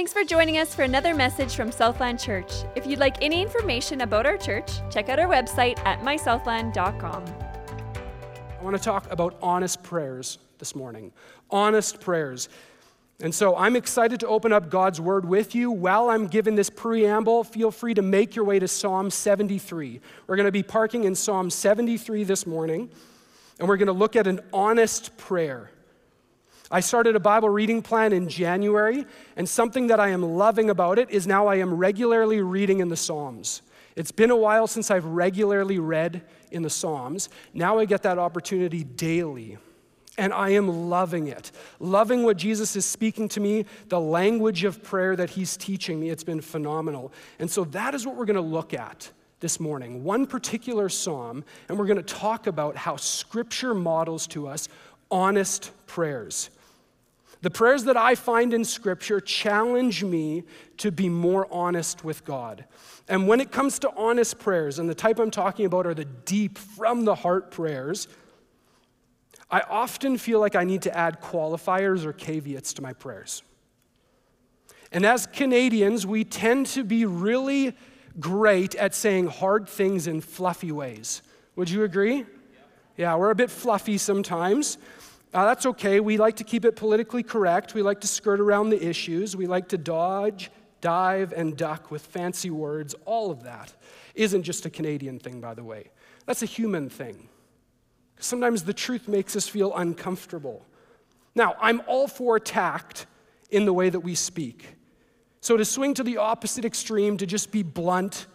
Thanks for joining us for another message from Southland Church. If you'd like any information about our church, check out our website at mysouthland.com. I want to talk about honest prayers this morning. Honest prayers. And so I'm excited to open up God's word with you. While I'm giving this preamble, feel free to make your way to Psalm 73. We're going to be parking in Psalm 73 this morning, and we're going to look at an honest prayer. I started a Bible reading plan in January, and something that I am loving about it is now I am regularly reading in the Psalms. It's been a while since I've regularly read in the Psalms. Now I get that opportunity daily. And I am loving it. Loving what Jesus is speaking to me, the language of prayer that he's teaching me. It's been phenomenal. And so that is what we're going to look at this morning. One particular psalm, and we're going to talk about how scripture models to us honest prayers. The prayers that I find in Scripture challenge me to be more honest with God. And when it comes to honest prayers, and the type I'm talking about are the deep, from the heart prayers, I often feel like I need to add qualifiers or caveats to my prayers. And as Canadians, we tend to be really great at saying hard things in fluffy ways. Would you agree? Yeah, we're a bit fluffy sometimes. Uh, that's okay. We like to keep it politically correct. We like to skirt around the issues. We like to dodge, dive, and duck with fancy words. All of that isn't just a Canadian thing, by the way. That's a human thing. Sometimes the truth makes us feel uncomfortable. Now, I'm all for tact in the way that we speak. So to swing to the opposite extreme, to just be blunt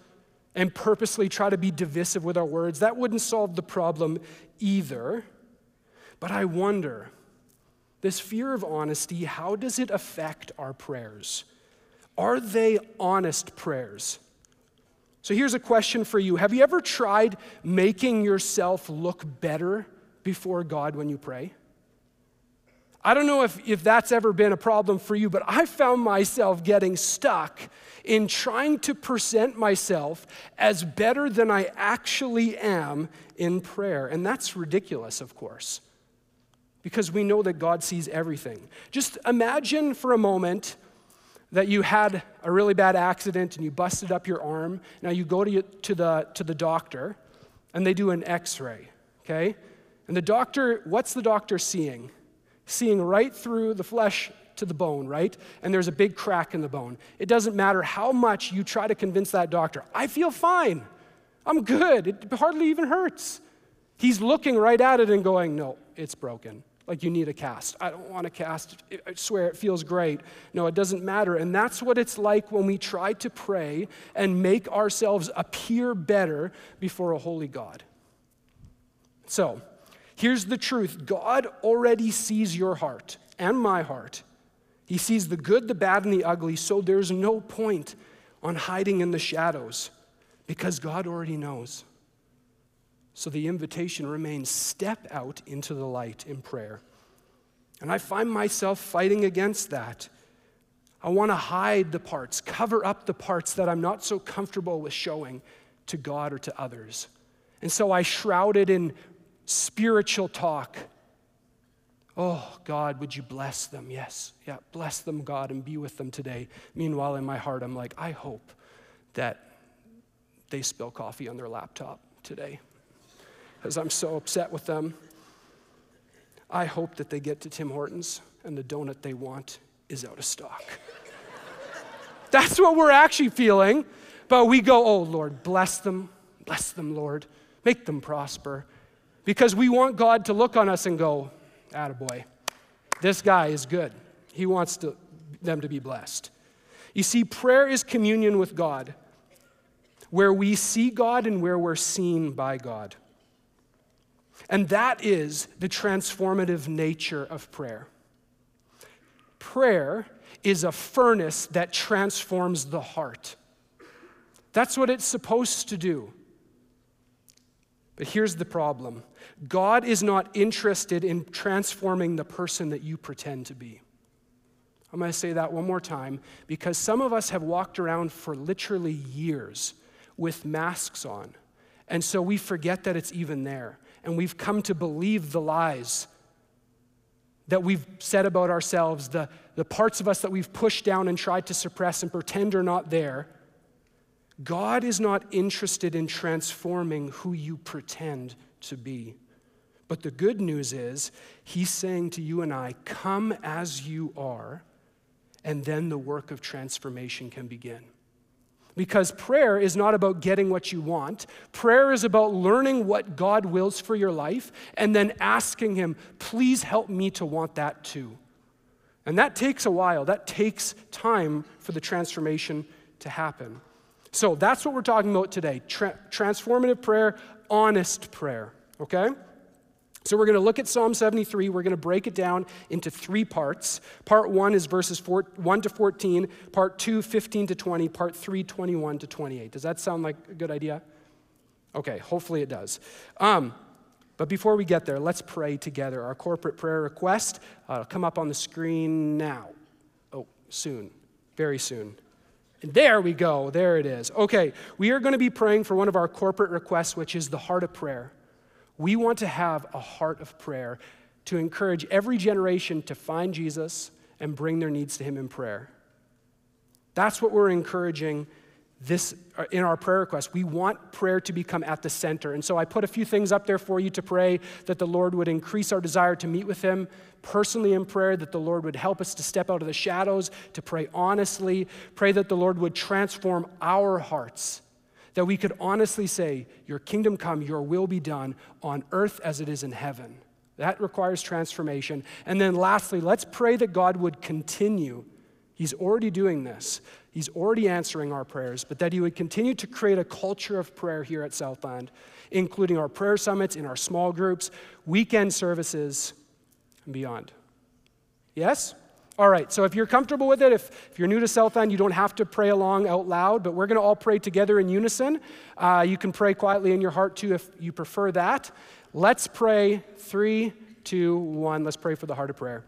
and purposely try to be divisive with our words, that wouldn't solve the problem either. But I wonder this fear of honesty, how does it affect our prayers? Are they honest prayers? So here's a question for you Have you ever tried making yourself look better before God when you pray? I don't know if, if that's ever been a problem for you, but I found myself getting stuck in trying to present myself as better than I actually am in prayer. And that's ridiculous, of course, because we know that God sees everything. Just imagine for a moment that you had a really bad accident and you busted up your arm. Now you go to, to, the, to the doctor and they do an x ray, okay? And the doctor, what's the doctor seeing? Seeing right through the flesh to the bone, right? And there's a big crack in the bone. It doesn't matter how much you try to convince that doctor, I feel fine. I'm good. It hardly even hurts. He's looking right at it and going, No, it's broken. Like you need a cast. I don't want a cast. I swear it feels great. No, it doesn't matter. And that's what it's like when we try to pray and make ourselves appear better before a holy God. So, here's the truth God already sees your heart and my heart. He sees the good, the bad, and the ugly, so there's no point on hiding in the shadows because God already knows. So the invitation remains step out into the light in prayer. And I find myself fighting against that. I want to hide the parts, cover up the parts that I'm not so comfortable with showing to God or to others. And so I shroud it in spiritual talk. Oh, God, would you bless them? Yes. Yeah, bless them, God, and be with them today. Meanwhile, in my heart, I'm like, I hope that they spill coffee on their laptop today because I'm so upset with them. I hope that they get to Tim Hortons and the donut they want is out of stock. That's what we're actually feeling. But we go, oh Lord, bless them, bless them, Lord, make them prosper. Because we want God to look on us and go, attaboy, this guy is good. He wants to, them to be blessed. You see, prayer is communion with God, where we see God and where we're seen by God. And that is the transformative nature of prayer. Prayer is a furnace that transforms the heart. That's what it's supposed to do. But here's the problem God is not interested in transforming the person that you pretend to be. I'm going to say that one more time because some of us have walked around for literally years with masks on. And so we forget that it's even there and we've come to believe the lies that we've said about ourselves, the, the parts of us that we've pushed down and tried to suppress and pretend are not there, God is not interested in transforming who you pretend to be. But the good news is, He's saying to you and I, come as you are, and then the work of transformation can begin. Because prayer is not about getting what you want. Prayer is about learning what God wills for your life and then asking Him, please help me to want that too. And that takes a while. That takes time for the transformation to happen. So that's what we're talking about today Tra- transformative prayer, honest prayer, okay? So we're going to look at Psalm 73. We're going to break it down into three parts. Part one is verses four, 1 to 14, part two, 15 to 20, part three, 21 to 28. Does that sound like a good idea? Okay, hopefully it does. Um, but before we get there, let's pray together. Our corporate prayer request uh, come up on the screen now. Oh, soon, very soon. And there we go, there it is. Okay, we are going to be praying for one of our corporate requests, which is the heart of prayer. We want to have a heart of prayer to encourage every generation to find Jesus and bring their needs to Him in prayer. That's what we're encouraging this uh, in our prayer request. We want prayer to become at the center. And so I put a few things up there for you to pray that the Lord would increase our desire to meet with Him personally in prayer, that the Lord would help us to step out of the shadows, to pray honestly, pray that the Lord would transform our hearts that we could honestly say, Your kingdom come, your will be done on earth as it is in heaven. That requires transformation. And then lastly, let's pray that God would continue. He's already doing this. He's already answering our prayers, but that He would continue to create a culture of prayer here at Southland, including our prayer summits, in our small groups, weekend services, and beyond. Yes? All right, so if you're comfortable with it, if, if you're new to Southland, you don't have to pray along out loud, but we're going to all pray together in unison. Uh, you can pray quietly in your heart too if you prefer that. Let's pray. Three, two, one. Let's pray for the heart of prayer.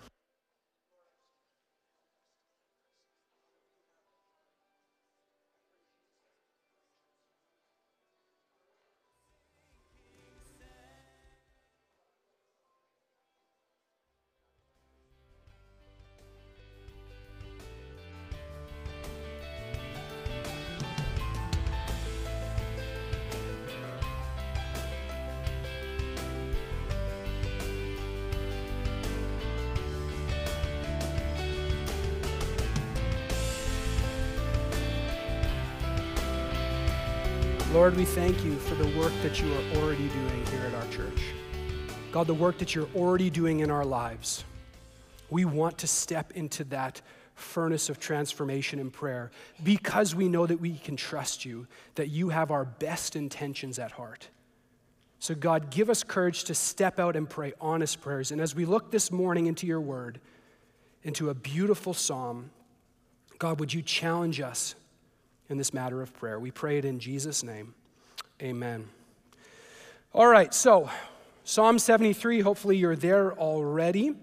Lord, we thank you for the work that you are already doing here at our church. God, the work that you're already doing in our lives. We want to step into that furnace of transformation in prayer because we know that we can trust you, that you have our best intentions at heart. So, God, give us courage to step out and pray honest prayers. And as we look this morning into your word, into a beautiful psalm, God, would you challenge us in this matter of prayer. We pray it in Jesus' name. Amen. All right, so Psalm 73, hopefully you're there already.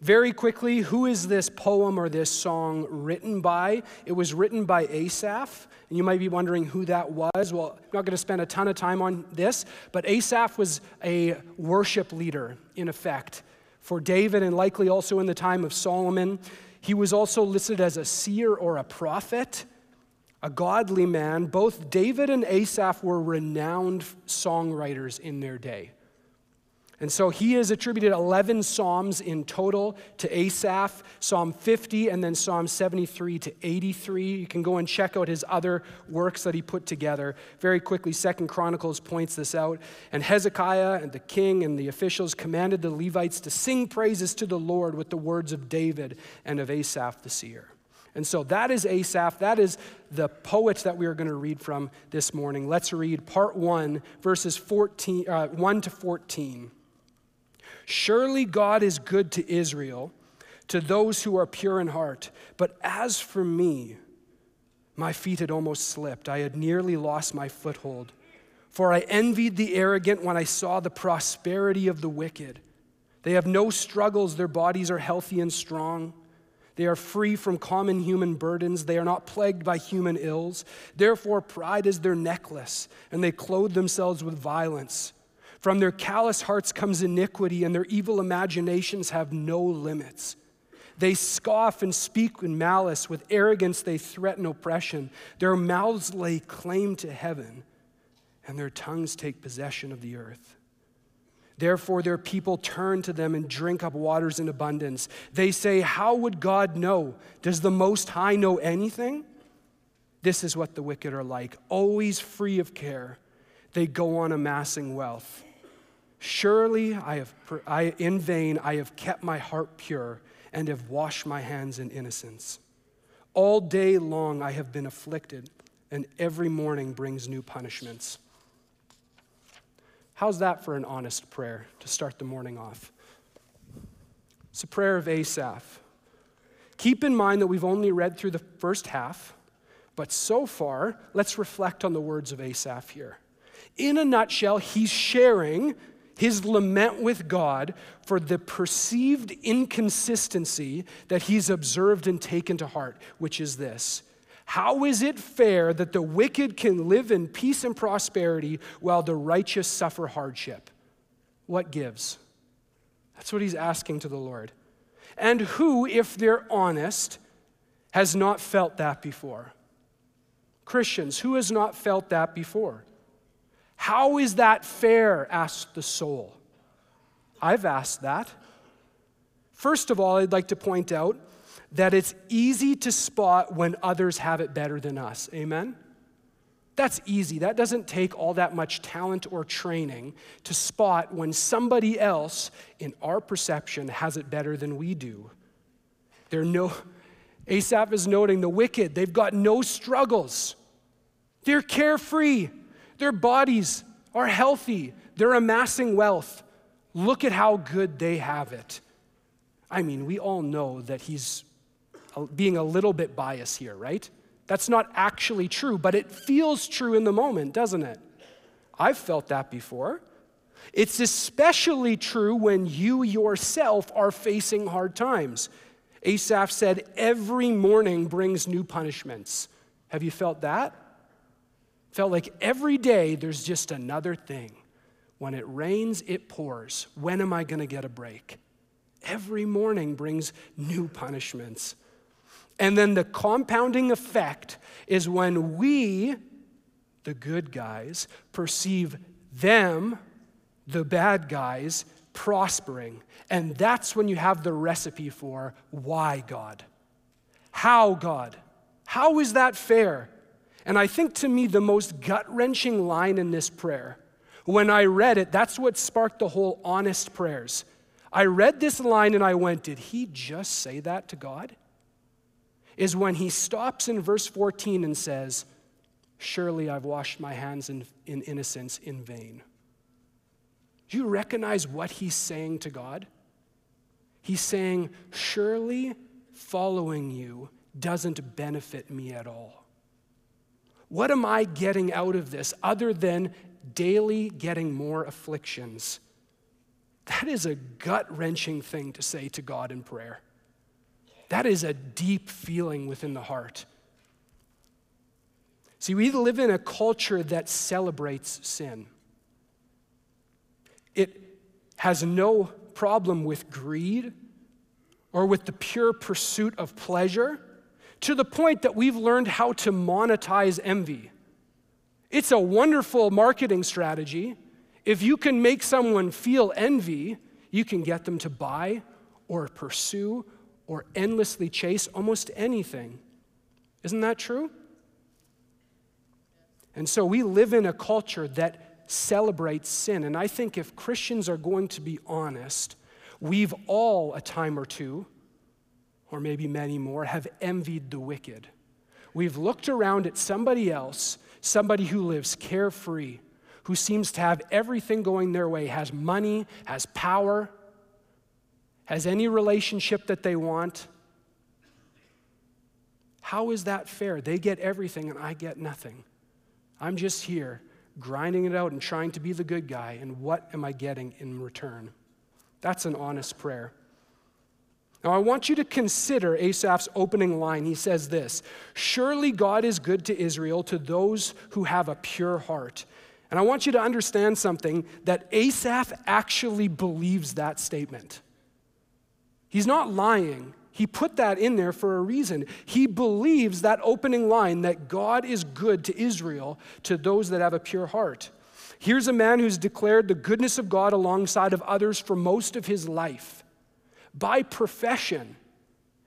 Very quickly, who is this poem or this song written by? It was written by Asaph, and you might be wondering who that was. Well, I'm not going to spend a ton of time on this, but Asaph was a worship leader, in effect, for David and likely also in the time of Solomon. He was also listed as a seer or a prophet a godly man, both David and Asaph were renowned songwriters in their day. And so he has attributed 11 Psalms in total to Asaph, Psalm 50 and then Psalm 73 to 83. You can go and check out his other works that he put together. Very quickly, Second Chronicles points this out. And Hezekiah and the king and the officials commanded the Levites to sing praises to the Lord with the words of David and of Asaph the seer. And so that is Asaph. That is the poet that we are going to read from this morning. Let's read part one, verses 14, uh, 1 to 14. Surely God is good to Israel, to those who are pure in heart. But as for me, my feet had almost slipped. I had nearly lost my foothold. For I envied the arrogant when I saw the prosperity of the wicked. They have no struggles, their bodies are healthy and strong. They are free from common human burdens. They are not plagued by human ills. Therefore, pride is their necklace, and they clothe themselves with violence. From their callous hearts comes iniquity, and their evil imaginations have no limits. They scoff and speak in malice. With arrogance, they threaten oppression. Their mouths lay claim to heaven, and their tongues take possession of the earth. Therefore, their people turn to them and drink up waters in abundance. They say, How would God know? Does the Most High know anything? This is what the wicked are like, always free of care. They go on amassing wealth. Surely I have, I, in vain, I have kept my heart pure and have washed my hands in innocence. All day long I have been afflicted, and every morning brings new punishments. How's that for an honest prayer to start the morning off? It's a prayer of Asaph. Keep in mind that we've only read through the first half, but so far, let's reflect on the words of Asaph here. In a nutshell, he's sharing his lament with God for the perceived inconsistency that he's observed and taken to heart, which is this How is it fair that the wicked can live in peace and prosperity while the righteous suffer hardship? What gives? That's what he's asking to the Lord. And who, if they're honest, has not felt that before? Christians, who has not felt that before? How is that fair? asked the soul. I've asked that. First of all, I'd like to point out that it's easy to spot when others have it better than us. Amen? That's easy. That doesn't take all that much talent or training to spot when somebody else, in our perception, has it better than we do. There no, Asaph is noting the wicked, they've got no struggles. They're carefree. Their bodies are healthy, they're amassing wealth. Look at how good they have it. I mean, we all know that he's being a little bit biased here, right? That's not actually true, but it feels true in the moment, doesn't it? I've felt that before. It's especially true when you yourself are facing hard times. Asaph said, Every morning brings new punishments. Have you felt that? Felt like every day there's just another thing. When it rains, it pours. When am I going to get a break? Every morning brings new punishments. And then the compounding effect is when we, the good guys, perceive them, the bad guys, prospering. And that's when you have the recipe for why God? How God? How is that fair? And I think to me, the most gut wrenching line in this prayer, when I read it, that's what sparked the whole honest prayers. I read this line and I went, Did he just say that to God? Is when he stops in verse 14 and says, Surely I've washed my hands in, in innocence in vain. Do you recognize what he's saying to God? He's saying, Surely following you doesn't benefit me at all. What am I getting out of this other than daily getting more afflictions? That is a gut wrenching thing to say to God in prayer. That is a deep feeling within the heart. See, we live in a culture that celebrates sin. It has no problem with greed or with the pure pursuit of pleasure to the point that we've learned how to monetize envy. It's a wonderful marketing strategy. If you can make someone feel envy, you can get them to buy or pursue or endlessly chase almost anything. Isn't that true? And so we live in a culture that celebrates sin. And I think if Christians are going to be honest, we've all, a time or two, or maybe many more, have envied the wicked. We've looked around at somebody else, somebody who lives carefree, who seems to have everything going their way, has money, has power, has any relationship that they want. How is that fair? They get everything and I get nothing. I'm just here grinding it out and trying to be the good guy, and what am I getting in return? That's an honest prayer. Now, I want you to consider Asaph's opening line. He says this Surely God is good to Israel, to those who have a pure heart. And I want you to understand something that Asaph actually believes that statement. He's not lying. He put that in there for a reason. He believes that opening line that God is good to Israel, to those that have a pure heart. Here's a man who's declared the goodness of God alongside of others for most of his life by profession.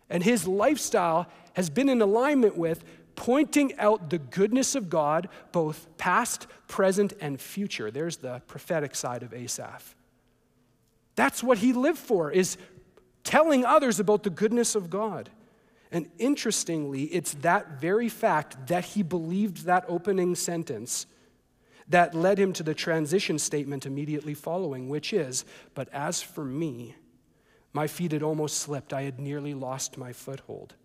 And his lifestyle has been in alignment with pointing out the goodness of God, both past, present, and future. There's the prophetic side of Asaph. That's what he lived for, is telling others about the goodness of God. And interestingly, it's that very fact that he believed that opening sentence that led him to the transition statement immediately following, which is, But as for me, my feet had almost slipped. I had nearly lost my foothold.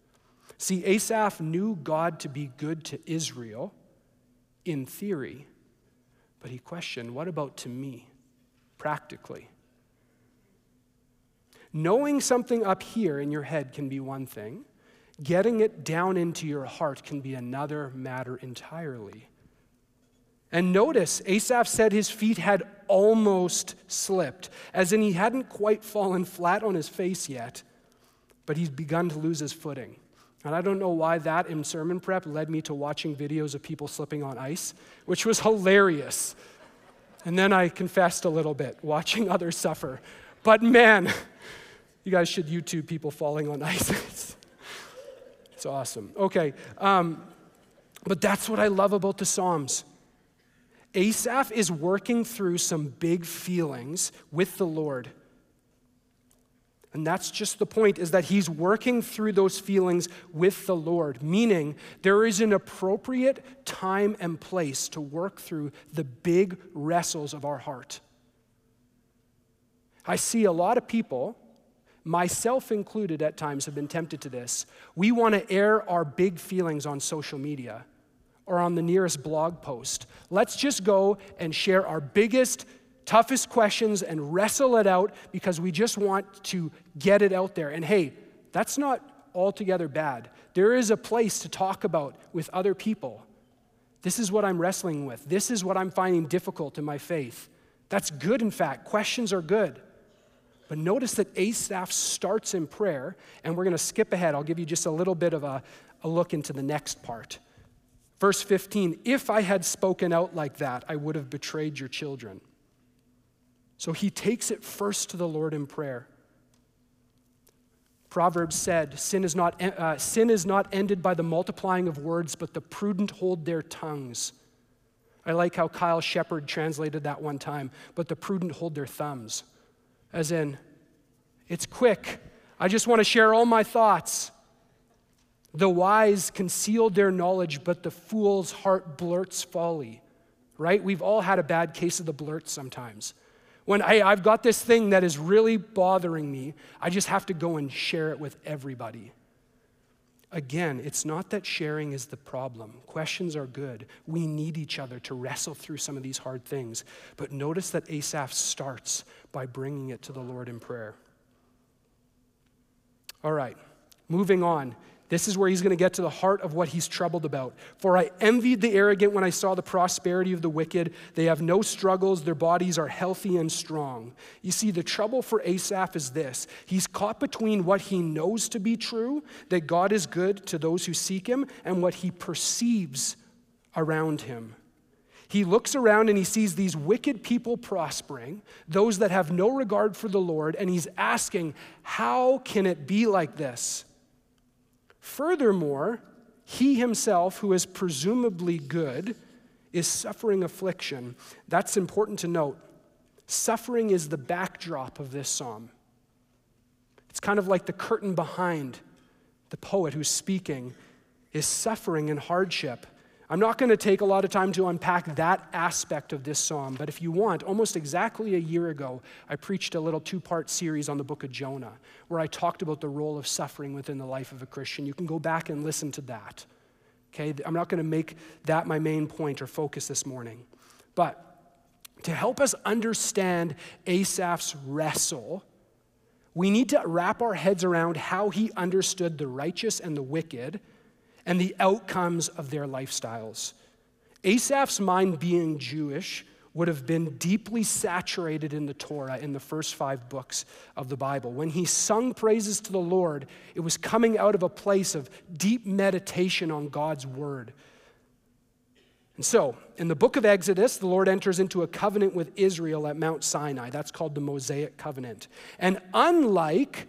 See, Asaph knew God to be good to Israel in theory, but he questioned, what about to me, practically? Knowing something up here in your head can be one thing, getting it down into your heart can be another matter entirely. And notice, Asaph said his feet had almost slipped, as in he hadn't quite fallen flat on his face yet, but he's begun to lose his footing. And I don't know why that in sermon prep led me to watching videos of people slipping on ice, which was hilarious. And then I confessed a little bit, watching others suffer. But man, you guys should YouTube people falling on ice. it's, awesome. Okay, um, but that's what I love about the Psalms. Asaph is working through some big feelings with the Lord. And that's just the point is that he's working through those feelings with the Lord, meaning there is an appropriate time and place to work through the big wrestles of our heart. I see a lot of people, myself included at times, have been tempted to this. We want to air our big feelings on social media or on the nearest blog post. Let's just go and share our biggest toughest questions and wrestle it out because we just want to get it out there. And hey, that's not altogether bad. There is a place to talk about with other people. This is what I'm wrestling with. This is what I'm finding difficult in my faith. That's good, in fact. Questions are good. But notice that Asaph starts in prayer, and we're going to skip ahead. I'll give you just a little bit of a, a look into the next part. Verse 15 If I had spoken out like that, I would have betrayed your children. So he takes it first to the Lord in prayer. Proverbs said, sin is, not, uh, sin is not ended by the multiplying of words, but the prudent hold their tongues. I like how Kyle Shepard translated that one time, but the prudent hold their thumbs. As in, it's quick. I just want to share all my thoughts. The wise conceal their knowledge, but the fool's heart blurts folly. Right? We've all had a bad case of the blurt sometimes. When hey, I've got this thing that is really bothering me, I just have to go and share it with everybody. Again, it's not that sharing is the problem. Questions are good. We need each other to wrestle through some of these hard things. But notice that Asaph starts by bringing it to the Lord in prayer. All right, moving on. This is where he's going to get to the heart of what he's troubled about. For I envied the arrogant when I saw the prosperity of the wicked. They have no struggles, their bodies are healthy and strong. You see, the trouble for Asaph is this he's caught between what he knows to be true, that God is good to those who seek him, and what he perceives around him. He looks around and he sees these wicked people prospering, those that have no regard for the Lord, and he's asking, How can it be like this? Furthermore, he himself, who is presumably good, is suffering affliction. That's important to note. Suffering is the backdrop of this psalm. It's kind of like the curtain behind the poet who's speaking is suffering and hardship. I'm not going to take a lot of time to unpack that aspect of this psalm, but if you want, almost exactly a year ago, I preached a little two part series on the book of Jonah, where I talked about the role of suffering within the life of a Christian. You can go back and listen to that. Okay, I'm not going to make that my main point or focus this morning. But to help us understand Asaph's wrestle, we need to wrap our heads around how he understood the righteous and the wicked and the outcomes of their lifestyles. Asaph's mind, being Jewish, would have been deeply saturated in the Torah in the first five books of the Bible. When he sung praises to the Lord, it was coming out of a place of deep meditation on God's word. And so, in the book of Exodus, the Lord enters into a covenant with Israel at Mount Sinai. That's called the Mosaic covenant. And unlike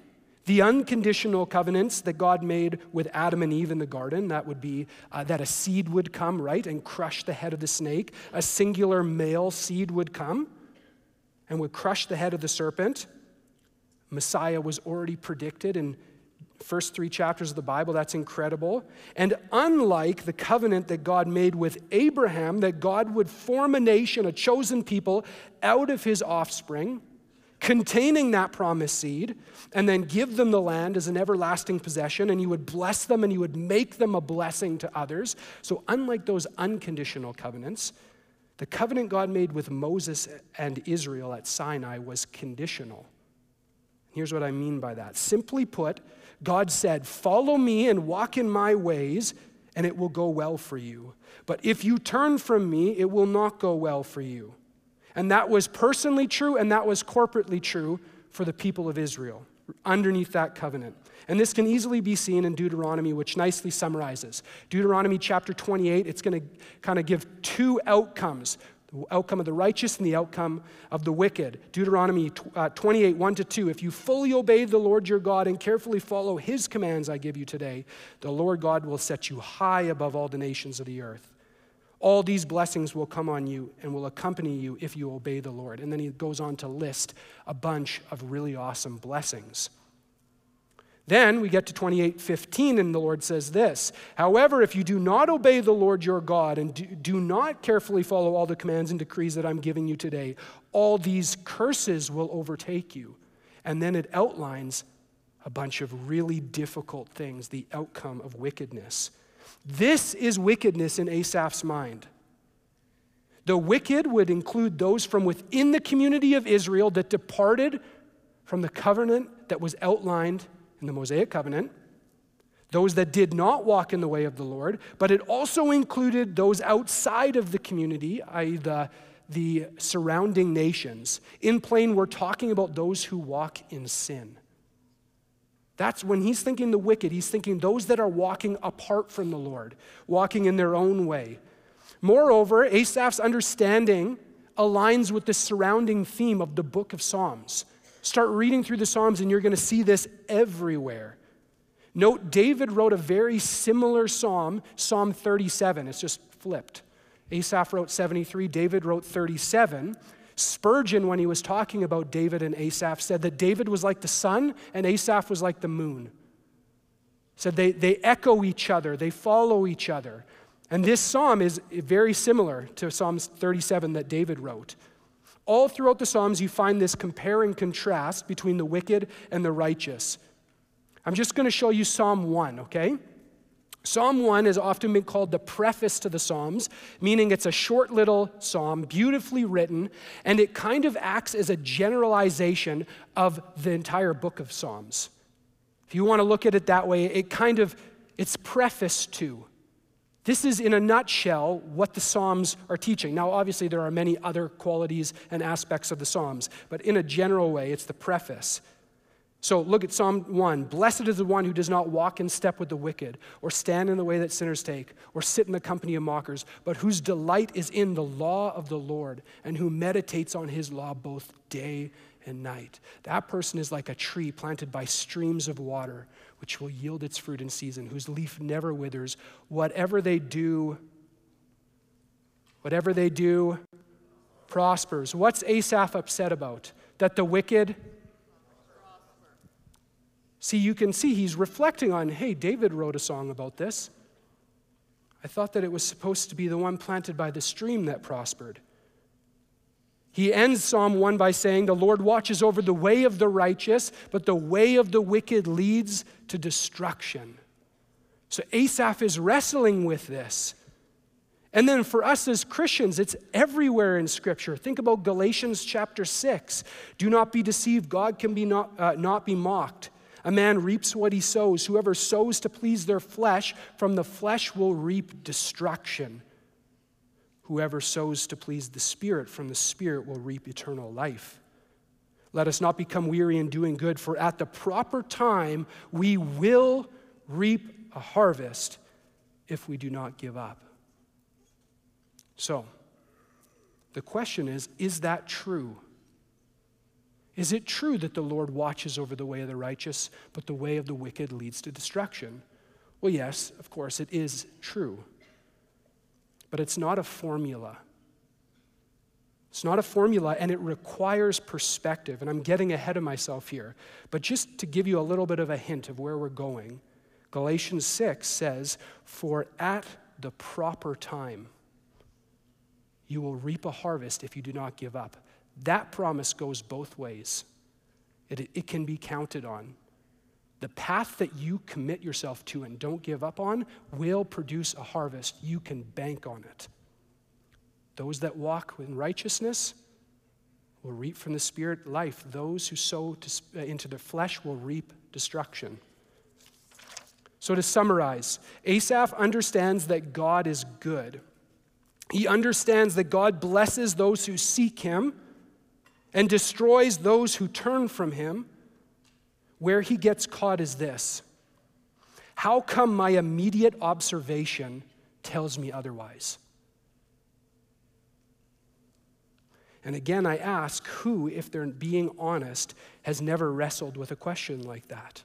the unconditional covenants that God made with Adam and Eve in the garden, that would be uh, that a seed would come, right, and crush the head of the snake. A singular male seed would come and would crush the head of the serpent. Messiah was already predicted in first three chapters of the Bible. That's incredible. And unlike the covenant that God made with Abraham, that God would form a nation, a chosen people, out of his offspring, containing that promised seed, and then give them the land as an everlasting possession, and you would bless them and you would make them a blessing to others. So, unlike those unconditional covenants, the covenant God made with Moses and Israel at Sinai was conditional. Here's what I mean by that. Simply put, God said, Follow me and walk in my ways, and it will go well for you. But if you turn from me, it will not go well for you. And that was personally true and that was corporately true for the people of Israel underneath that covenant. And this can easily be seen in Deuteronomy, which nicely summarizes. Deuteronomy chapter 28, it's going to kind of give two outcomes the outcome of the righteous and the outcome of the wicked. Deuteronomy uh, 28, 1 to 2. If you fully obey the Lord your God and carefully follow his commands I give you today, the Lord God will set you high above all the nations of the earth. All these blessings will come on you and will accompany you if you obey the Lord. And then he goes on to list a bunch of really awesome blessings. Then we get to 28:15 and the Lord says this, "However, if you do not obey the Lord your God and do, do not carefully follow all the commands and decrees that I'm giving you today, all these curses will overtake you." And then it outlines a bunch of really difficult things, the outcome of wickedness. This is wickedness in Asaph's mind. The wicked would include those from within the community of Israel that departed from the covenant that was outlined in the Mosaic covenant, those that did not walk in the way of the Lord, but it also included those outside of the community, i.e., the, the surrounding nations. In plain, we're talking about those who walk in sin. That's when he's thinking the wicked, he's thinking those that are walking apart from the Lord, walking in their own way. Moreover, Asaph's understanding aligns with the surrounding theme of the book of Psalms. Start reading through the Psalms, and you're going to see this everywhere. Note, David wrote a very similar psalm, Psalm 37. It's just flipped. Asaph wrote 73, David wrote 37. Spurgeon, when he was talking about David and Asaph, said that David was like the sun and Asaph was like the moon. Said they, they echo each other, they follow each other. And this psalm is very similar to Psalms 37 that David wrote. All throughout the Psalms, you find this compare and contrast between the wicked and the righteous. I'm just going to show you Psalm 1, okay? Psalm 1 has often been called the preface to the Psalms, meaning it's a short little psalm, beautifully written, and it kind of acts as a generalization of the entire book of Psalms. If you want to look at it that way, it kind of it's prefaced to. This is, in a nutshell, what the Psalms are teaching. Now, obviously, there are many other qualities and aspects of the Psalms, but in a general way, it's the preface. So look at Psalm 1. Blessed is the one who does not walk in step with the wicked, or stand in the way that sinners take, or sit in the company of mockers, but whose delight is in the law of the Lord, and who meditates on his law both day and night. That person is like a tree planted by streams of water, which will yield its fruit in season, whose leaf never withers. Whatever they do, whatever they do, prospers. What's Asaph upset about? That the wicked See, you can see he's reflecting on hey, David wrote a song about this. I thought that it was supposed to be the one planted by the stream that prospered. He ends Psalm 1 by saying, The Lord watches over the way of the righteous, but the way of the wicked leads to destruction. So Asaph is wrestling with this. And then for us as Christians, it's everywhere in Scripture. Think about Galatians chapter 6. Do not be deceived, God can be not, uh, not be mocked. A man reaps what he sows. Whoever sows to please their flesh, from the flesh will reap destruction. Whoever sows to please the Spirit from the Spirit will reap eternal life. Let us not become weary in doing good, for at the proper time we will reap a harvest if we do not give up. So, the question is is that true? Is it true that the Lord watches over the way of the righteous, but the way of the wicked leads to destruction? Well, yes, of course, it is true but it's not a formula. It's not a formula, and it requires perspective. And I'm getting ahead of myself here. But just to give you a little bit of a hint of where we're going, Galatians 6 says, For at the proper time, you will reap a harvest if you do not give up. That promise goes both ways. It, it can be counted on. The path that you commit yourself to and don't give up on will produce a harvest. You can bank on it. Those that walk in righteousness will reap from the Spirit life. Those who sow to, uh, into the flesh will reap destruction. So, to summarize, Asaph understands that God is good. He understands that God blesses those who seek Him and destroys those who turn from Him. Where he gets caught is this How come my immediate observation tells me otherwise? And again, I ask who, if they're being honest, has never wrestled with a question like that?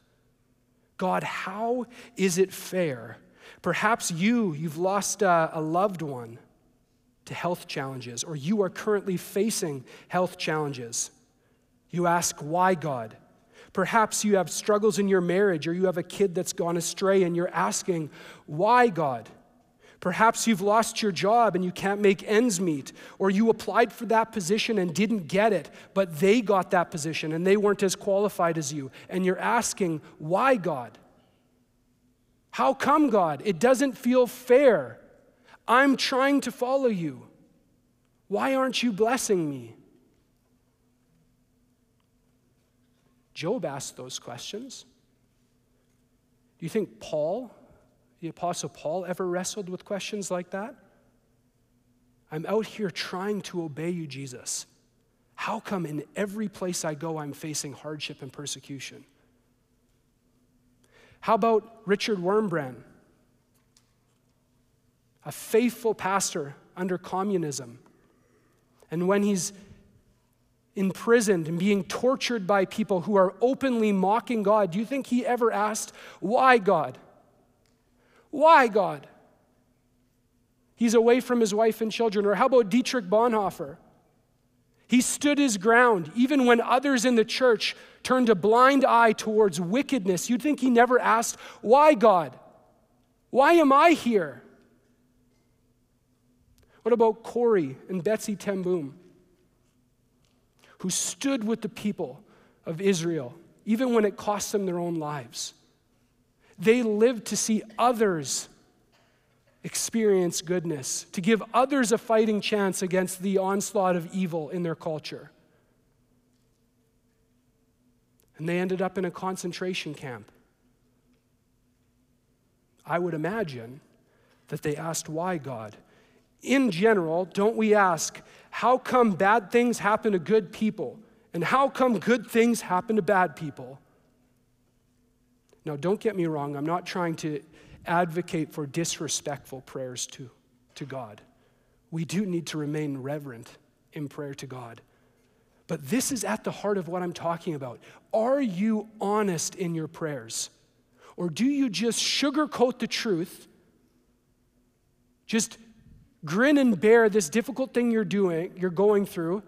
God, how is it fair? Perhaps you, you've lost a, a loved one to health challenges, or you are currently facing health challenges. You ask, why, God? Perhaps you have struggles in your marriage or you have a kid that's gone astray and you're asking, Why, God? Perhaps you've lost your job and you can't make ends meet, or you applied for that position and didn't get it, but they got that position and they weren't as qualified as you. And you're asking, Why, God? How come, God? It doesn't feel fair. I'm trying to follow you. Why aren't you blessing me? Job asked those questions. Do you think Paul, the Apostle Paul, ever wrestled with questions like that? I'm out here trying to obey you, Jesus. How come in every place I go I'm facing hardship and persecution? How about Richard Wurmbrand, a faithful pastor under communism? And when he's imprisoned and being tortured by people who are openly mocking God, do you think he ever asked, Why, God? Why, God? He's away from his wife and children. Or how about Dietrich Bonhoeffer? He stood his ground even when others in the church turned a blind eye towards wickedness. You'd think he never asked, Why, God? Why am I here? What about Corey and Betsy Temboom, who stood with the people of Israel, even when it cost them their own lives. They lived to see others experience goodness, to give others a fighting chance against the onslaught of evil in their culture. And they ended up in a concentration camp. I would imagine that they asked, Why, God? In general, don't we ask, how come bad things happen to good people? And how come good things happen to bad people? Now, don't get me wrong, I'm not trying to advocate for disrespectful prayers to, to God. We do need to remain reverent in prayer to God. But this is at the heart of what I'm talking about. Are you honest in your prayers? Or do you just sugarcoat the truth, just grin and bear this difficult thing you're doing, you're going through,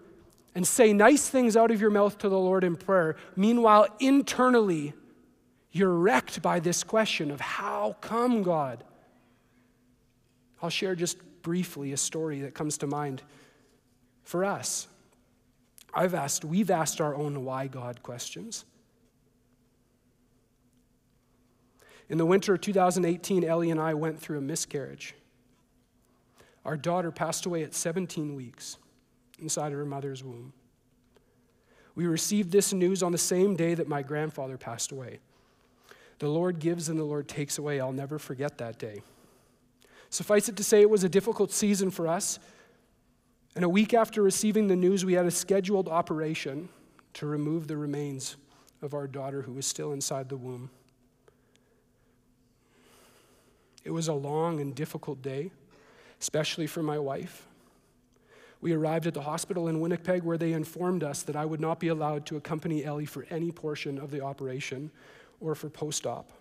and say nice things out of your mouth to the Lord in prayer. Meanwhile, internally, you're wrecked by this question of how come God? I'll share just briefly a story that comes to mind for us. I've asked, we've asked our own why God questions. In the winter of 2018, Ellie and I went through a miscarriage. Our daughter passed away at 17 weeks inside of her mother's womb. We received this news on the same day that my grandfather passed away. The Lord gives and the Lord takes away. I'll never forget that day. Suffice it to say, it was a difficult season for us, And a week after receiving the news, we had a scheduled operation to remove the remains of our daughter who was still inside the womb. It was a long and difficult day, especially for my wife. We arrived at the hospital in Winnipeg where they informed us that I would not be allowed to accompany Ellie for any portion of the operation or for post op.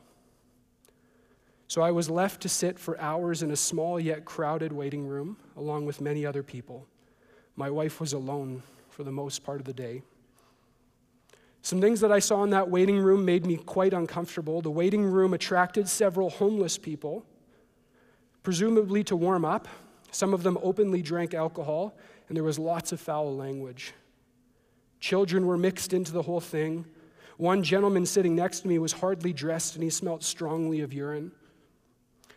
So I was left to sit for hours in a small yet crowded waiting room along with many other people. My wife was alone for the most part of the day. Some things that I saw in that waiting room made me quite uncomfortable. The waiting room attracted several homeless people, presumably to warm up. Some of them openly drank alcohol, and there was lots of foul language. Children were mixed into the whole thing. One gentleman sitting next to me was hardly dressed and he smelt strongly of urine.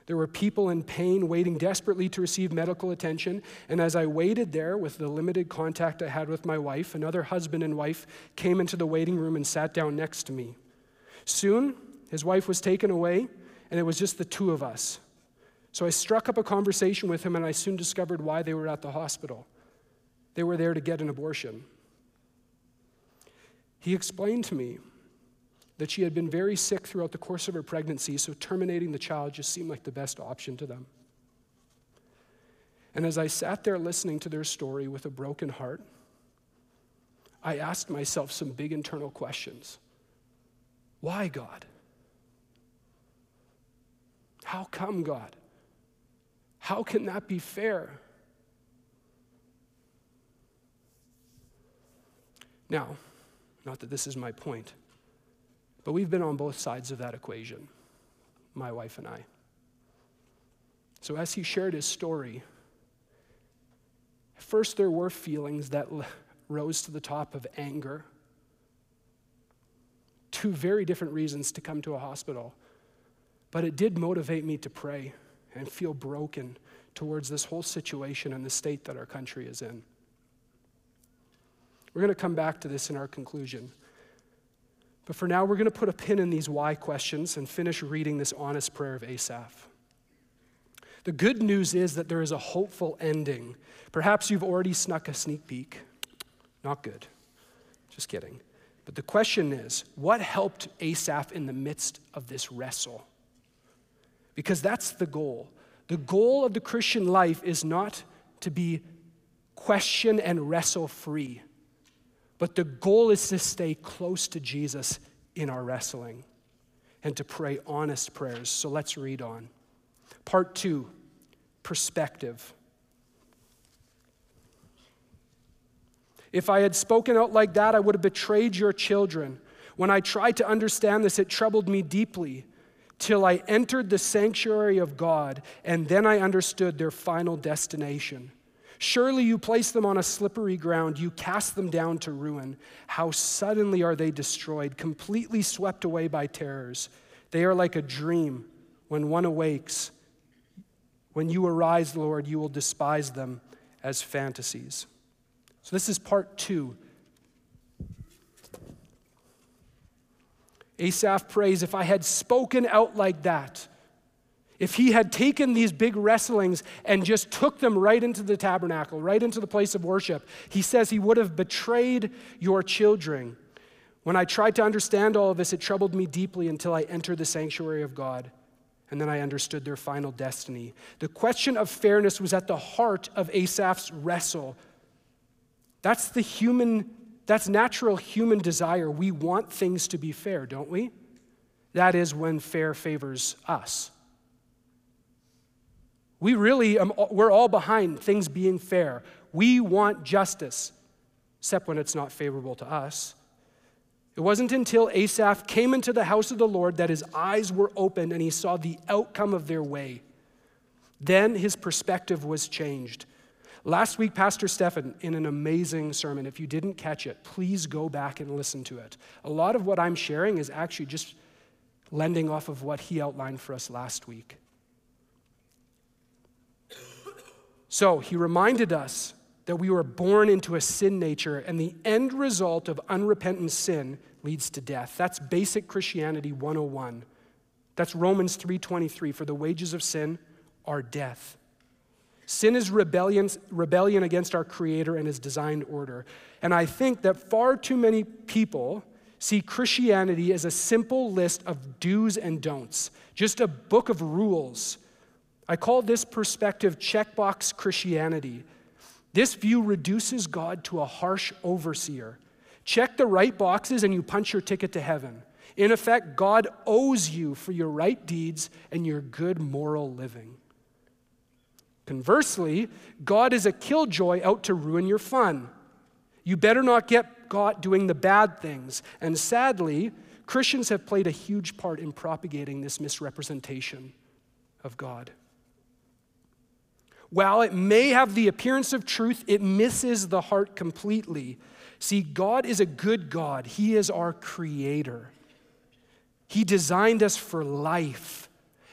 There were people in pain waiting desperately to receive medical attention. And as I waited there with the limited contact I had with my wife, another husband and wife came into the waiting room and sat down next to me. Soon, his wife was taken away, and it was just the two of us. So I struck up a conversation with him, and I soon discovered why they were at the hospital. They were there to get an abortion. He explained to me that she had been very sick throughout the course of her pregnancy, so terminating the child just seemed like the best option to them. And as I sat there listening to their story with a broken heart, I asked myself some big internal questions. Why, God? How come, God? How can that be fair? Now, not that this is my point, but we've been on both sides of that equation, my wife and I. So as he shared his story, first there were feelings that rose to the top of anger. Two very different reasons to come to a hospital. But it did motivate me to pray and feel broken towards this whole situation and the state that our country is in. We're going to come back to this in our conclusion. But for now, we're going to put a pin in these why questions and finish reading this honest prayer of Asaph. The good news is that there is a hopeful ending. Perhaps you've already snuck a sneak peek. Not good. Just kidding. But the question is what helped Asaph in the midst of this wrestle? Because that's the goal. The goal of the Christian life is not to be question and wrestle free. But the goal is to stay close to Jesus in our wrestling and to pray honest prayers. So let's read on. Part two perspective. If I had spoken out like that, I would have betrayed your children. When I tried to understand this, it troubled me deeply till I entered the sanctuary of God, and then I understood their final destination. Surely you place them on a slippery ground, you cast them down to ruin. How suddenly are they destroyed, completely swept away by terrors. They are like a dream when one awakes. When you arise, Lord, you will despise them as fantasies. So, this is part two. Asaph prays, If I had spoken out like that, if he had taken these big wrestlings and just took them right into the tabernacle, right into the place of worship, he says he would have betrayed your children. When I tried to understand all of this, it troubled me deeply until I entered the sanctuary of God. And then I understood their final destiny. The question of fairness was at the heart of Asaph's wrestle. That's the human, that's natural human desire. We want things to be fair, don't we? That is when fair favors us. We really, um, we're all behind things being fair. We want justice, except when it's not favorable to us. It wasn't until Asaph came into the house of the Lord that his eyes were opened and he saw the outcome of their way. Then his perspective was changed. Last week, Pastor Stefan, in an amazing sermon, if you didn't catch it, please go back and listen to it. A lot of what I'm sharing is actually just lending off of what he outlined for us last week. So he reminded us that we were born into a sin nature, and the end result of unrepentant sin leads to death. That's basic Christianity 101. That's Romans 3:23 for the wages of sin are death. Sin is rebellion, rebellion against our Creator and His designed order. And I think that far too many people see Christianity as a simple list of do's and don'ts, just a book of rules. I call this perspective checkbox Christianity. This view reduces God to a harsh overseer. Check the right boxes and you punch your ticket to heaven. In effect, God owes you for your right deeds and your good moral living. Conversely, God is a killjoy out to ruin your fun. You better not get caught doing the bad things. And sadly, Christians have played a huge part in propagating this misrepresentation of God. While it may have the appearance of truth, it misses the heart completely. See, God is a good God, He is our creator. He designed us for life.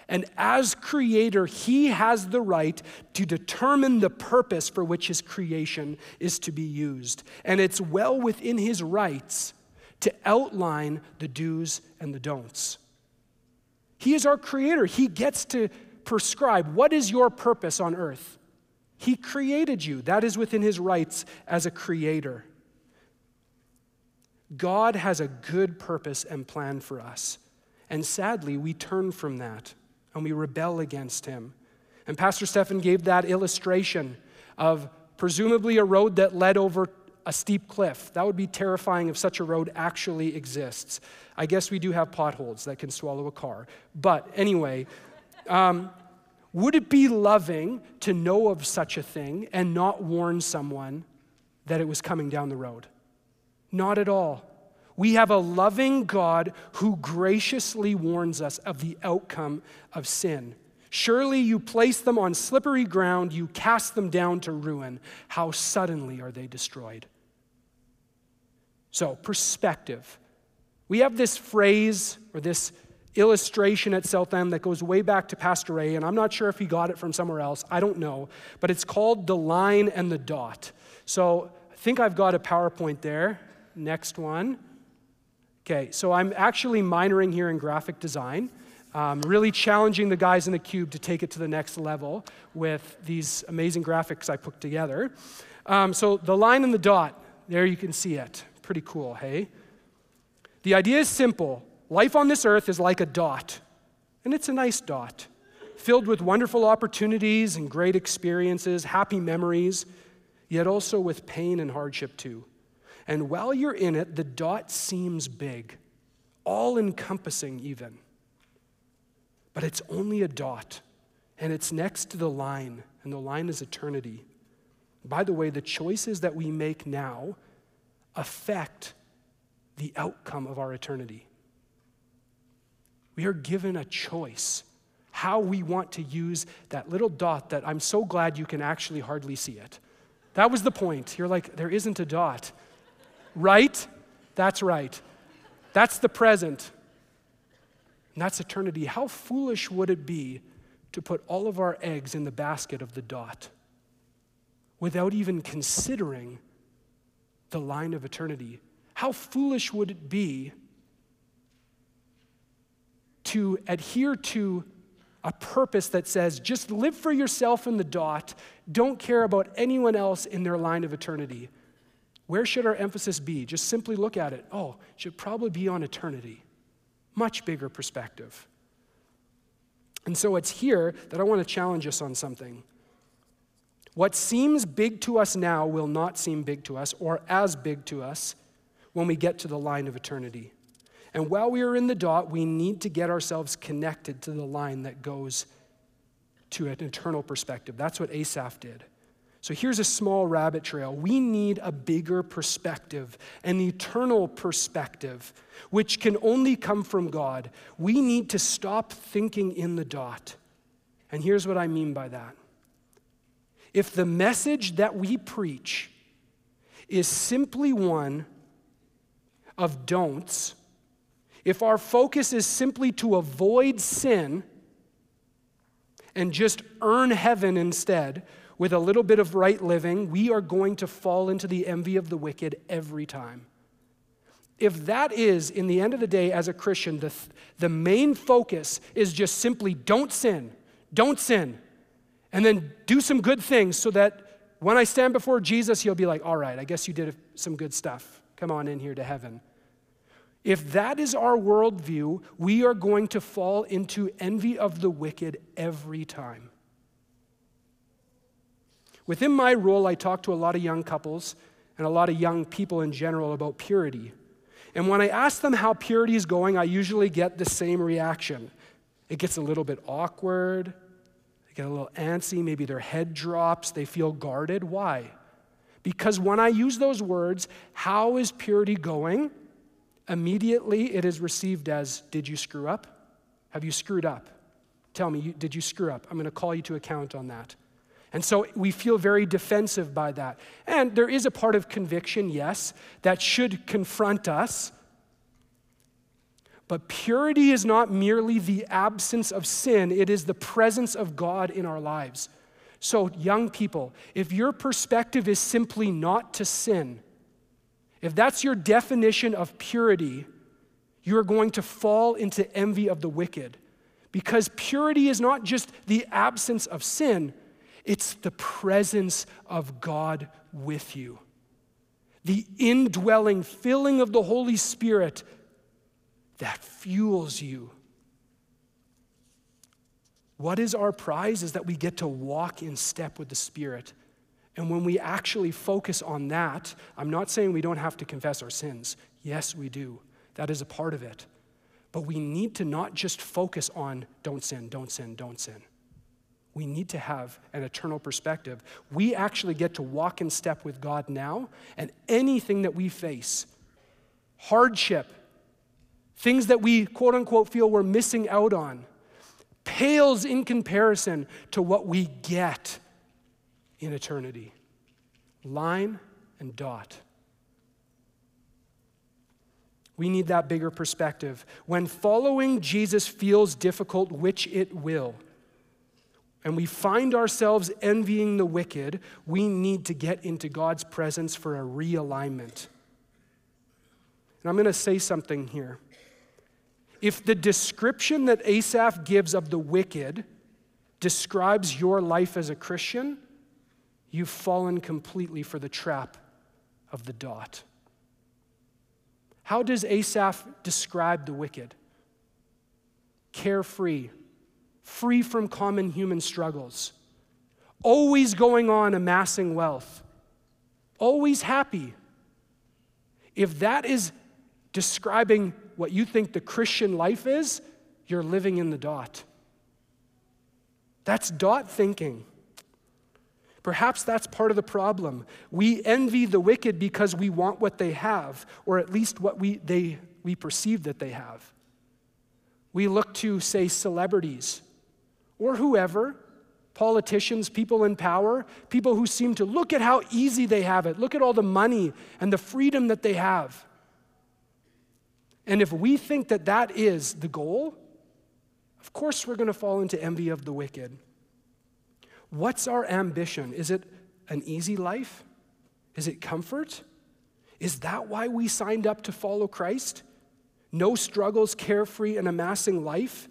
And as creator, he has the right to determine the purpose for which his creation is to be used. And it's well within his rights to outline the do's and the don'ts. He is our creator. He gets to prescribe what is your purpose on earth. He created you. That is within his rights as a creator. God has a good purpose and plan for us. And sadly, we turn from that and we rebel against him. And Pastor Stephen gave that illustration of presumably a road that led over a steep cliff. That would be terrifying if such a road actually exists. I guess we do have potholes that can swallow a car. But anyway, um, would it be loving to know of such a thing and not warn someone that it was coming down the road? Not at all. We have a loving God who graciously warns us of the outcome of sin. Surely you place them on slippery ground, you cast them down to ruin. How suddenly are they destroyed? So, perspective. We have this phrase or this illustration at Southend that goes way back to Pastor Ray, and I'm not sure if he got it from somewhere else. I don't know. But it's called the line and the dot. So, I think I've got a PowerPoint there. Next one. Okay, so I'm actually minoring here in graphic design, um, really challenging the guys in the cube to take it to the next level with these amazing graphics I put together. Um, so the line and the dot, there you can see it. Pretty cool, hey? The idea is simple life on this earth is like a dot, and it's a nice dot, filled with wonderful opportunities and great experiences, happy memories, yet also with pain and hardship too. And while you're in it, the dot seems big, all encompassing, even. But it's only a dot, and it's next to the line, and the line is eternity. By the way, the choices that we make now affect the outcome of our eternity. We are given a choice how we want to use that little dot that I'm so glad you can actually hardly see it. That was the point. You're like, there isn't a dot. Right? That's right. That's the present. And that's eternity. How foolish would it be to put all of our eggs in the basket of the dot without even considering the line of eternity? How foolish would it be to adhere to a purpose that says just live for yourself in the dot, don't care about anyone else in their line of eternity? Where should our emphasis be? Just simply look at it. Oh, it should probably be on eternity. Much bigger perspective. And so it's here that I want to challenge us on something. What seems big to us now will not seem big to us or as big to us when we get to the line of eternity. And while we are in the dot, we need to get ourselves connected to the line that goes to an eternal perspective. That's what Asaph did. So here's a small rabbit trail. We need a bigger perspective, an eternal perspective, which can only come from God. We need to stop thinking in the dot. And here's what I mean by that. If the message that we preach is simply one of don'ts, if our focus is simply to avoid sin and just earn heaven instead, with a little bit of right living, we are going to fall into the envy of the wicked every time. If that is, in the end of the day, as a Christian, the, the main focus is just simply don't sin, don't sin, And then do some good things so that when I stand before Jesus, he'll be like, all right, I guess you did some good stuff. Come on in here to heaven. If that is our worldview, we are going to fall into envy of the wicked every time. Within my role, I talk to a lot of young couples and a lot of young people in general about purity. And when I ask them how purity is going, I usually get the same reaction. It gets a little bit awkward, they get a little antsy, maybe their head drops, they feel guarded. Why? Because when I use those words, how is purity going? Immediately it is received as, Did you screw up? Have you screwed up? Tell me, did you screw up? I'm going to call you to account on that. And so we feel very defensive by that. And there is a part of conviction, yes, that should confront us. But purity is not merely the absence of sin, it is the presence of God in our lives. So, young people, if your perspective is simply not to sin, if that's your definition of purity, you're going to fall into envy of the wicked. Because purity is not just the absence of sin, it's the presence of God with you. The indwelling, filling of the Holy Spirit that fuels you. What is our prize is that we get to walk in step with the Spirit. And when we actually focus on that, I'm not saying we don't have to confess our sins. Yes, we do. That is a part of it. But we need to not just focus on don't sin, don't sin, don't sin we need to have an eternal perspective. We actually get to walk in step with God now, and anything that we face, hardship, things that we quote unquote feel we're missing out on, pales in comparison to what we get in eternity. Line and dot. We need that bigger perspective. When following Jesus feels difficult, which it will, and we find ourselves envying the wicked, we need to get into God's presence for a realignment. And I'm going to say something here. If the description that Asaph gives of the wicked describes your life as a Christian, you've fallen completely for the trap of the dot. How does Asaph describe the wicked? Carefree, free from common human struggles, always going on amassing wealth, always happy. If that is describing what you think the Christian life is, you're living in the dot. That's dot thinking. Perhaps that's part of the problem. We envy the wicked because we want what they have, or at least what we, they, we perceive that they have. We look to, say, celebrities or whoever, politicians, people in power, people who seem to look at how easy they have it, look at all the money and the freedom that they have. And if we think that that is the goal, of course we're going to fall into envy of the wicked. What's our ambition? Is it an easy life? Is it comfort? Is that why we signed up to follow Christ? No struggles, carefree, and amassing life?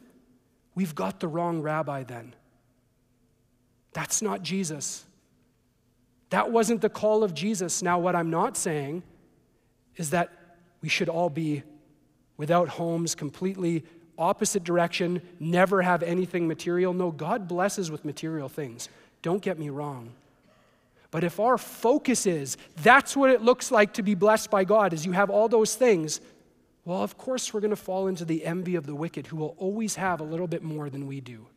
We've got the wrong rabbi then. That's not Jesus. That wasn't the call of Jesus. Now, what I'm not saying is that we should all be without homes, completely opposite direction, never have anything material. No, God blesses with material things. Don't get me wrong. But if our focus is that's what it looks like to be blessed by God, is you have all those things, well, of course, we're going to fall into the envy of the wicked who will always have a little bit more than we do.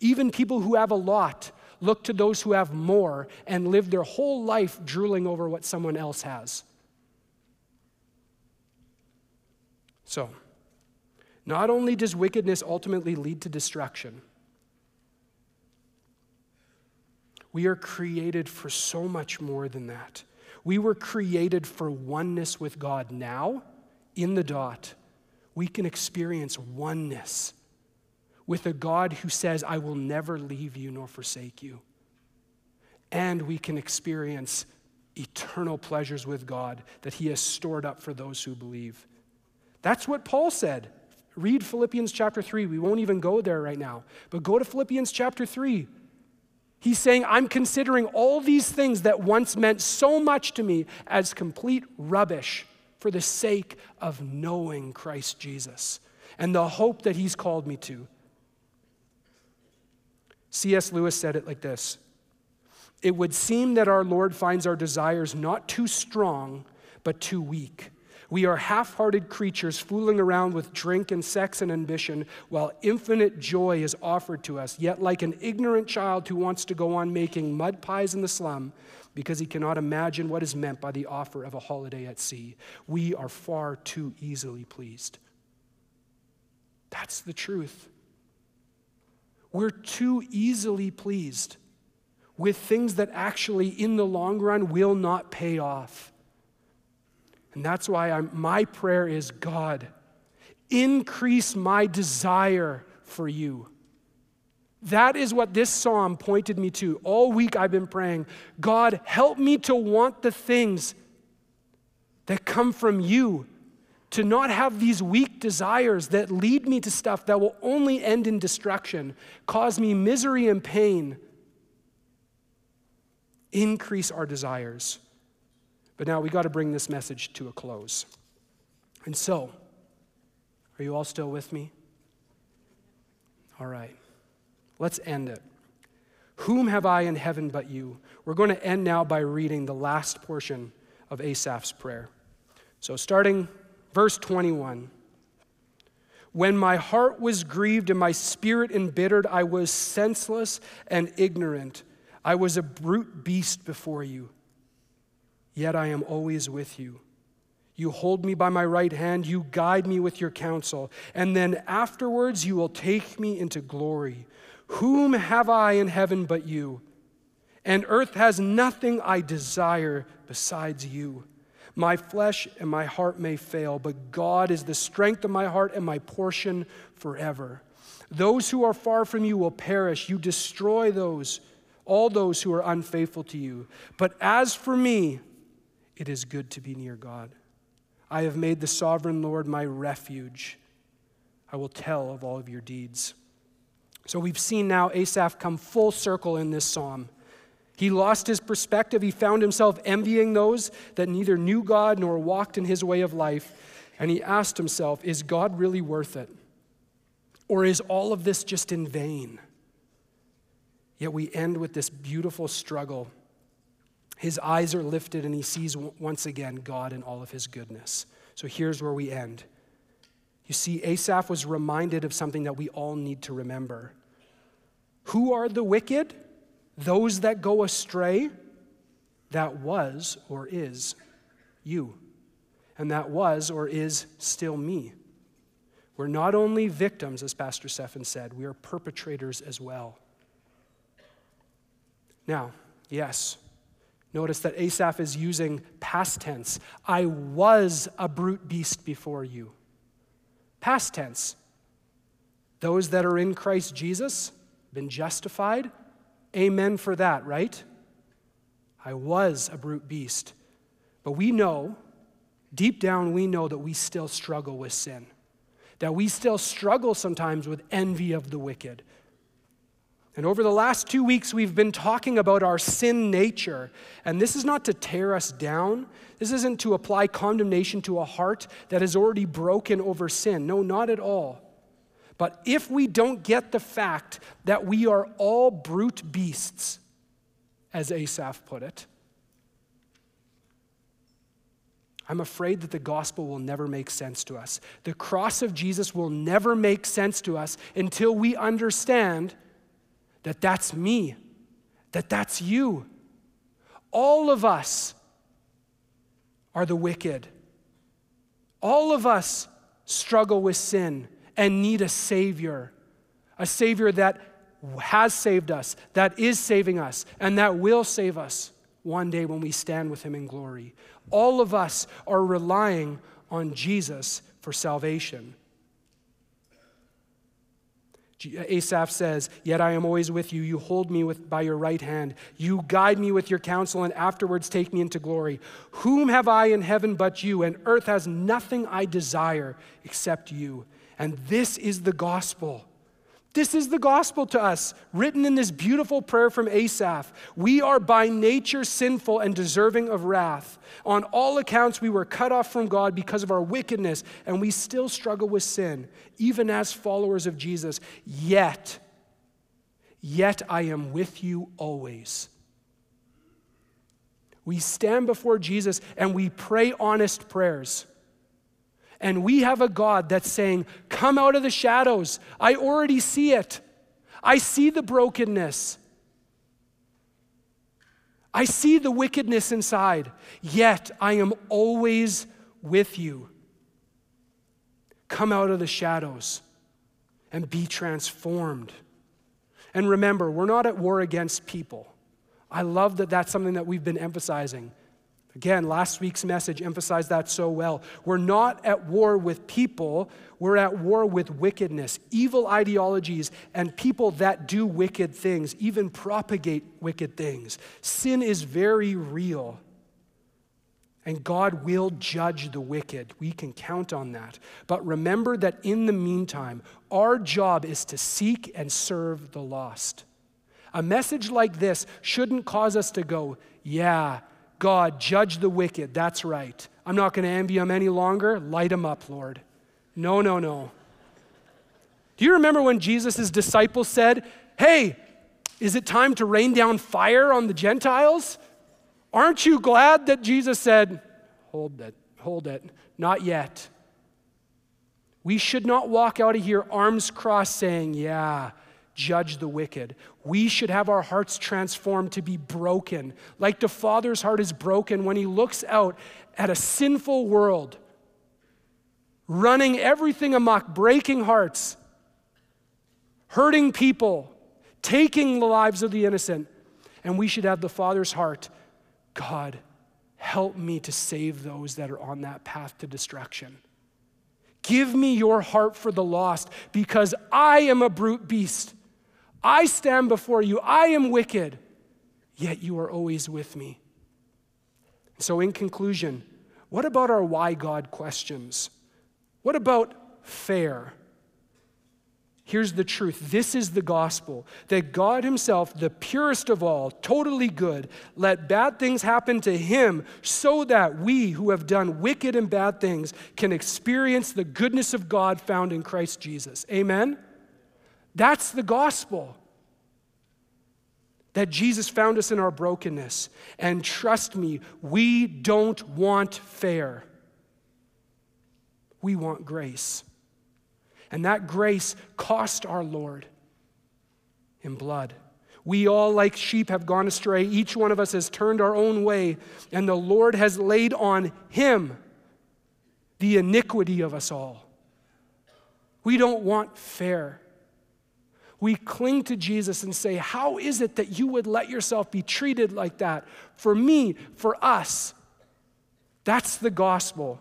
Even people who have a lot look to those who have more and live their whole life drooling over what someone else has. So, not only does wickedness ultimately lead to destruction, we are created for so much more than that. We were created for oneness with God now in the dot, we can experience oneness with a God who says, I will never leave you nor forsake you. And we can experience eternal pleasures with God that He has stored up for those who believe. That's what Paul said. Read Philippians chapter 3. We won't even go there right now, but go to Philippians chapter 3. He's saying, I'm considering all these things that once meant so much to me as complete rubbish for the sake of knowing Christ Jesus and the hope that He's called me to. C.S. Lewis said it like this It would seem that our Lord finds our desires not too strong, but too weak. We are half hearted creatures fooling around with drink and sex and ambition while infinite joy is offered to us. Yet, like an ignorant child who wants to go on making mud pies in the slum because he cannot imagine what is meant by the offer of a holiday at sea, we are far too easily pleased. That's the truth. We're too easily pleased with things that actually, in the long run, will not pay off. And that's why I'm, my prayer is God, increase my desire for you. That is what this psalm pointed me to. All week I've been praying, God, help me to want the things that come from you, to not have these weak desires that lead me to stuff that will only end in destruction, cause me misery and pain. Increase our desires. But now we got to bring this message to a close. And so, are you all still with me? All right. Let's end it. Whom have I in heaven but you? We're going to end now by reading the last portion of Asaph's prayer. So, starting verse 21. When my heart was grieved and my spirit embittered, I was senseless and ignorant. I was a brute beast before you yet I am always with you. You hold me by my right hand, you guide me with your counsel, and then afterwards you will take me into glory. Whom have I in heaven but you? And earth has nothing I desire besides you. My flesh and my heart may fail, but God is the strength of my heart and my portion forever. Those who are far from you will perish. You destroy those, all those who are unfaithful to you. But as for me, it is good to be near God. I have made the sovereign Lord my refuge. I will tell of all of your deeds. So we've seen now Asaph come full circle in this psalm. He lost his perspective. He found himself envying those that neither knew God nor walked in his way of life. And he asked himself, Is God really worth it? Or is all of this just in vain? Yet we end with this beautiful struggle his eyes are lifted and he sees once again God in all of his goodness. So here's where we end. You see, Asaph was reminded of something that we all need to remember. Who are the wicked? Those that go astray? That was or is you. And that was or is still me. We're not only victims, as Pastor Stephen said, we are perpetrators as well. Now, yes, Notice that Asaph is using past tense. I was a brute beast before you. Past tense. Those that are in Christ Jesus, been justified, amen for that, right? I was a brute beast. But we know, deep down, we know that we still struggle with sin, that we still struggle sometimes with envy of the wicked, and over the last two weeks, we've been talking about our sin nature. And this is not to tear us down. This isn't to apply condemnation to a heart that is already broken over sin. No, not at all. But if we don't get the fact that we are all brute beasts, as Asaph put it, I'm afraid that the gospel will never make sense to us. The cross of Jesus will never make sense to us until we understand that that's me, that that's you. All of us are the wicked. All of us struggle with sin and need a Savior, a Savior that has saved us, that is saving us, and that will save us one day when we stand with Him in glory. All of us are relying on Jesus for salvation. Asaph says, Yet I am always with you. You hold me with, by your right hand. You guide me with your counsel, and afterwards take me into glory. Whom have I in heaven but you? And earth has nothing I desire except you. And this is the gospel. This is the gospel to us, written in this beautiful prayer from Asaph. We are by nature sinful and deserving of wrath. On all accounts, we were cut off from God because of our wickedness, and we still struggle with sin, even as followers of Jesus. Yet, yet I am with you always. We stand before Jesus and we pray honest prayers. And we have a God that's saying, Come out of the shadows. I already see it. I see the brokenness. I see the wickedness inside, yet I am always with you. Come out of the shadows and be transformed. And remember, we're not at war against people. I love that that's something that we've been emphasizing. Again, last week's message emphasized that so well. We're not at war with people, we're at war with wickedness, evil ideologies, and people that do wicked things, even propagate wicked things. Sin is very real. And God will judge the wicked. We can count on that. But remember that in the meantime, our job is to seek and serve the lost. A message like this shouldn't cause us to go, yeah, God, judge the wicked. That's right. I'm not going to envy them any longer. Light them up, Lord. No, no, no. Do you remember when Jesus' disciples said, Hey, is it time to rain down fire on the Gentiles? Aren't you glad that Jesus said, Hold it, hold it, not yet. We should not walk out of here arms crossed saying, Yeah, judge the wicked. We should have our hearts transformed to be broken, like the Father's heart is broken when he looks out at a sinful world, running everything amok, breaking hearts, hurting people, taking the lives of the innocent. And we should have the Father's heart God, help me to save those that are on that path to destruction. Give me your heart for the lost because I am a brute beast. I stand before you. I am wicked, yet you are always with me. So, in conclusion, what about our why God questions? What about fair? Here's the truth this is the gospel that God Himself, the purest of all, totally good, let bad things happen to Him so that we who have done wicked and bad things can experience the goodness of God found in Christ Jesus. Amen? That's the gospel. That Jesus found us in our brokenness. And trust me, we don't want fair. We want grace. And that grace cost our Lord in blood. We all, like sheep, have gone astray. Each one of us has turned our own way, and the Lord has laid on him the iniquity of us all. We don't want fair we cling to Jesus and say, How is it that you would let yourself be treated like that? For me, for us. That's the gospel.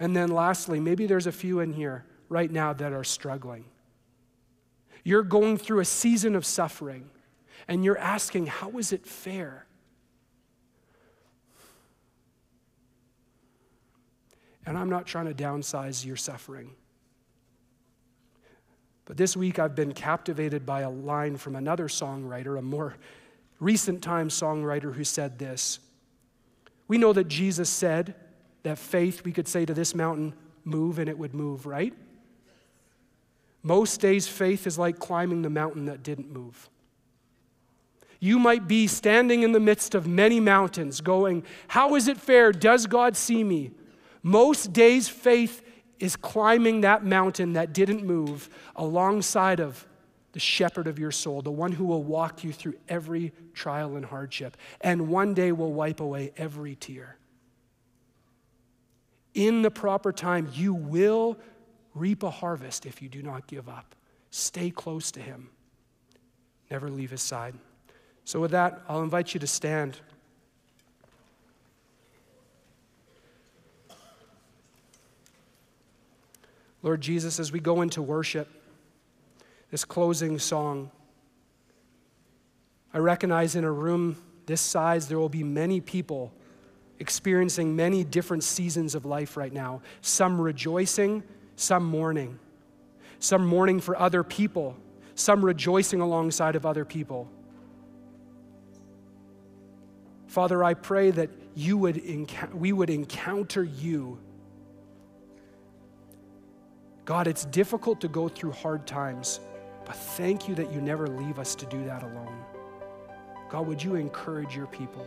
And then lastly, maybe there's a few in here right now that are struggling. You're going through a season of suffering and you're asking, How is it fair? And I'm not trying to downsize your suffering. But this week I've been captivated by a line from another songwriter, a more recent time songwriter, who said this. We know that Jesus said that faith, we could say to this mountain, move, and it would move, right? Most days, faith is like climbing the mountain that didn't move. You might be standing in the midst of many mountains going, How is it fair? Does God see me? Most days, faith is climbing that mountain that didn't move alongside of the shepherd of your soul, the one who will walk you through every trial and hardship, and one day will wipe away every tear. In the proper time, you will reap a harvest if you do not give up. Stay close to him, never leave his side. So, with that, I'll invite you to stand. Lord Jesus, as we go into worship, this closing song, I recognize in a room this size, there will be many people experiencing many different seasons of life right now, some rejoicing, some mourning. some mourning for other people, some rejoicing alongside of other people. Father, I pray that you would enc- we would encounter you. God, it's difficult to go through hard times, but thank you that you never leave us to do that alone. God, would you encourage your people?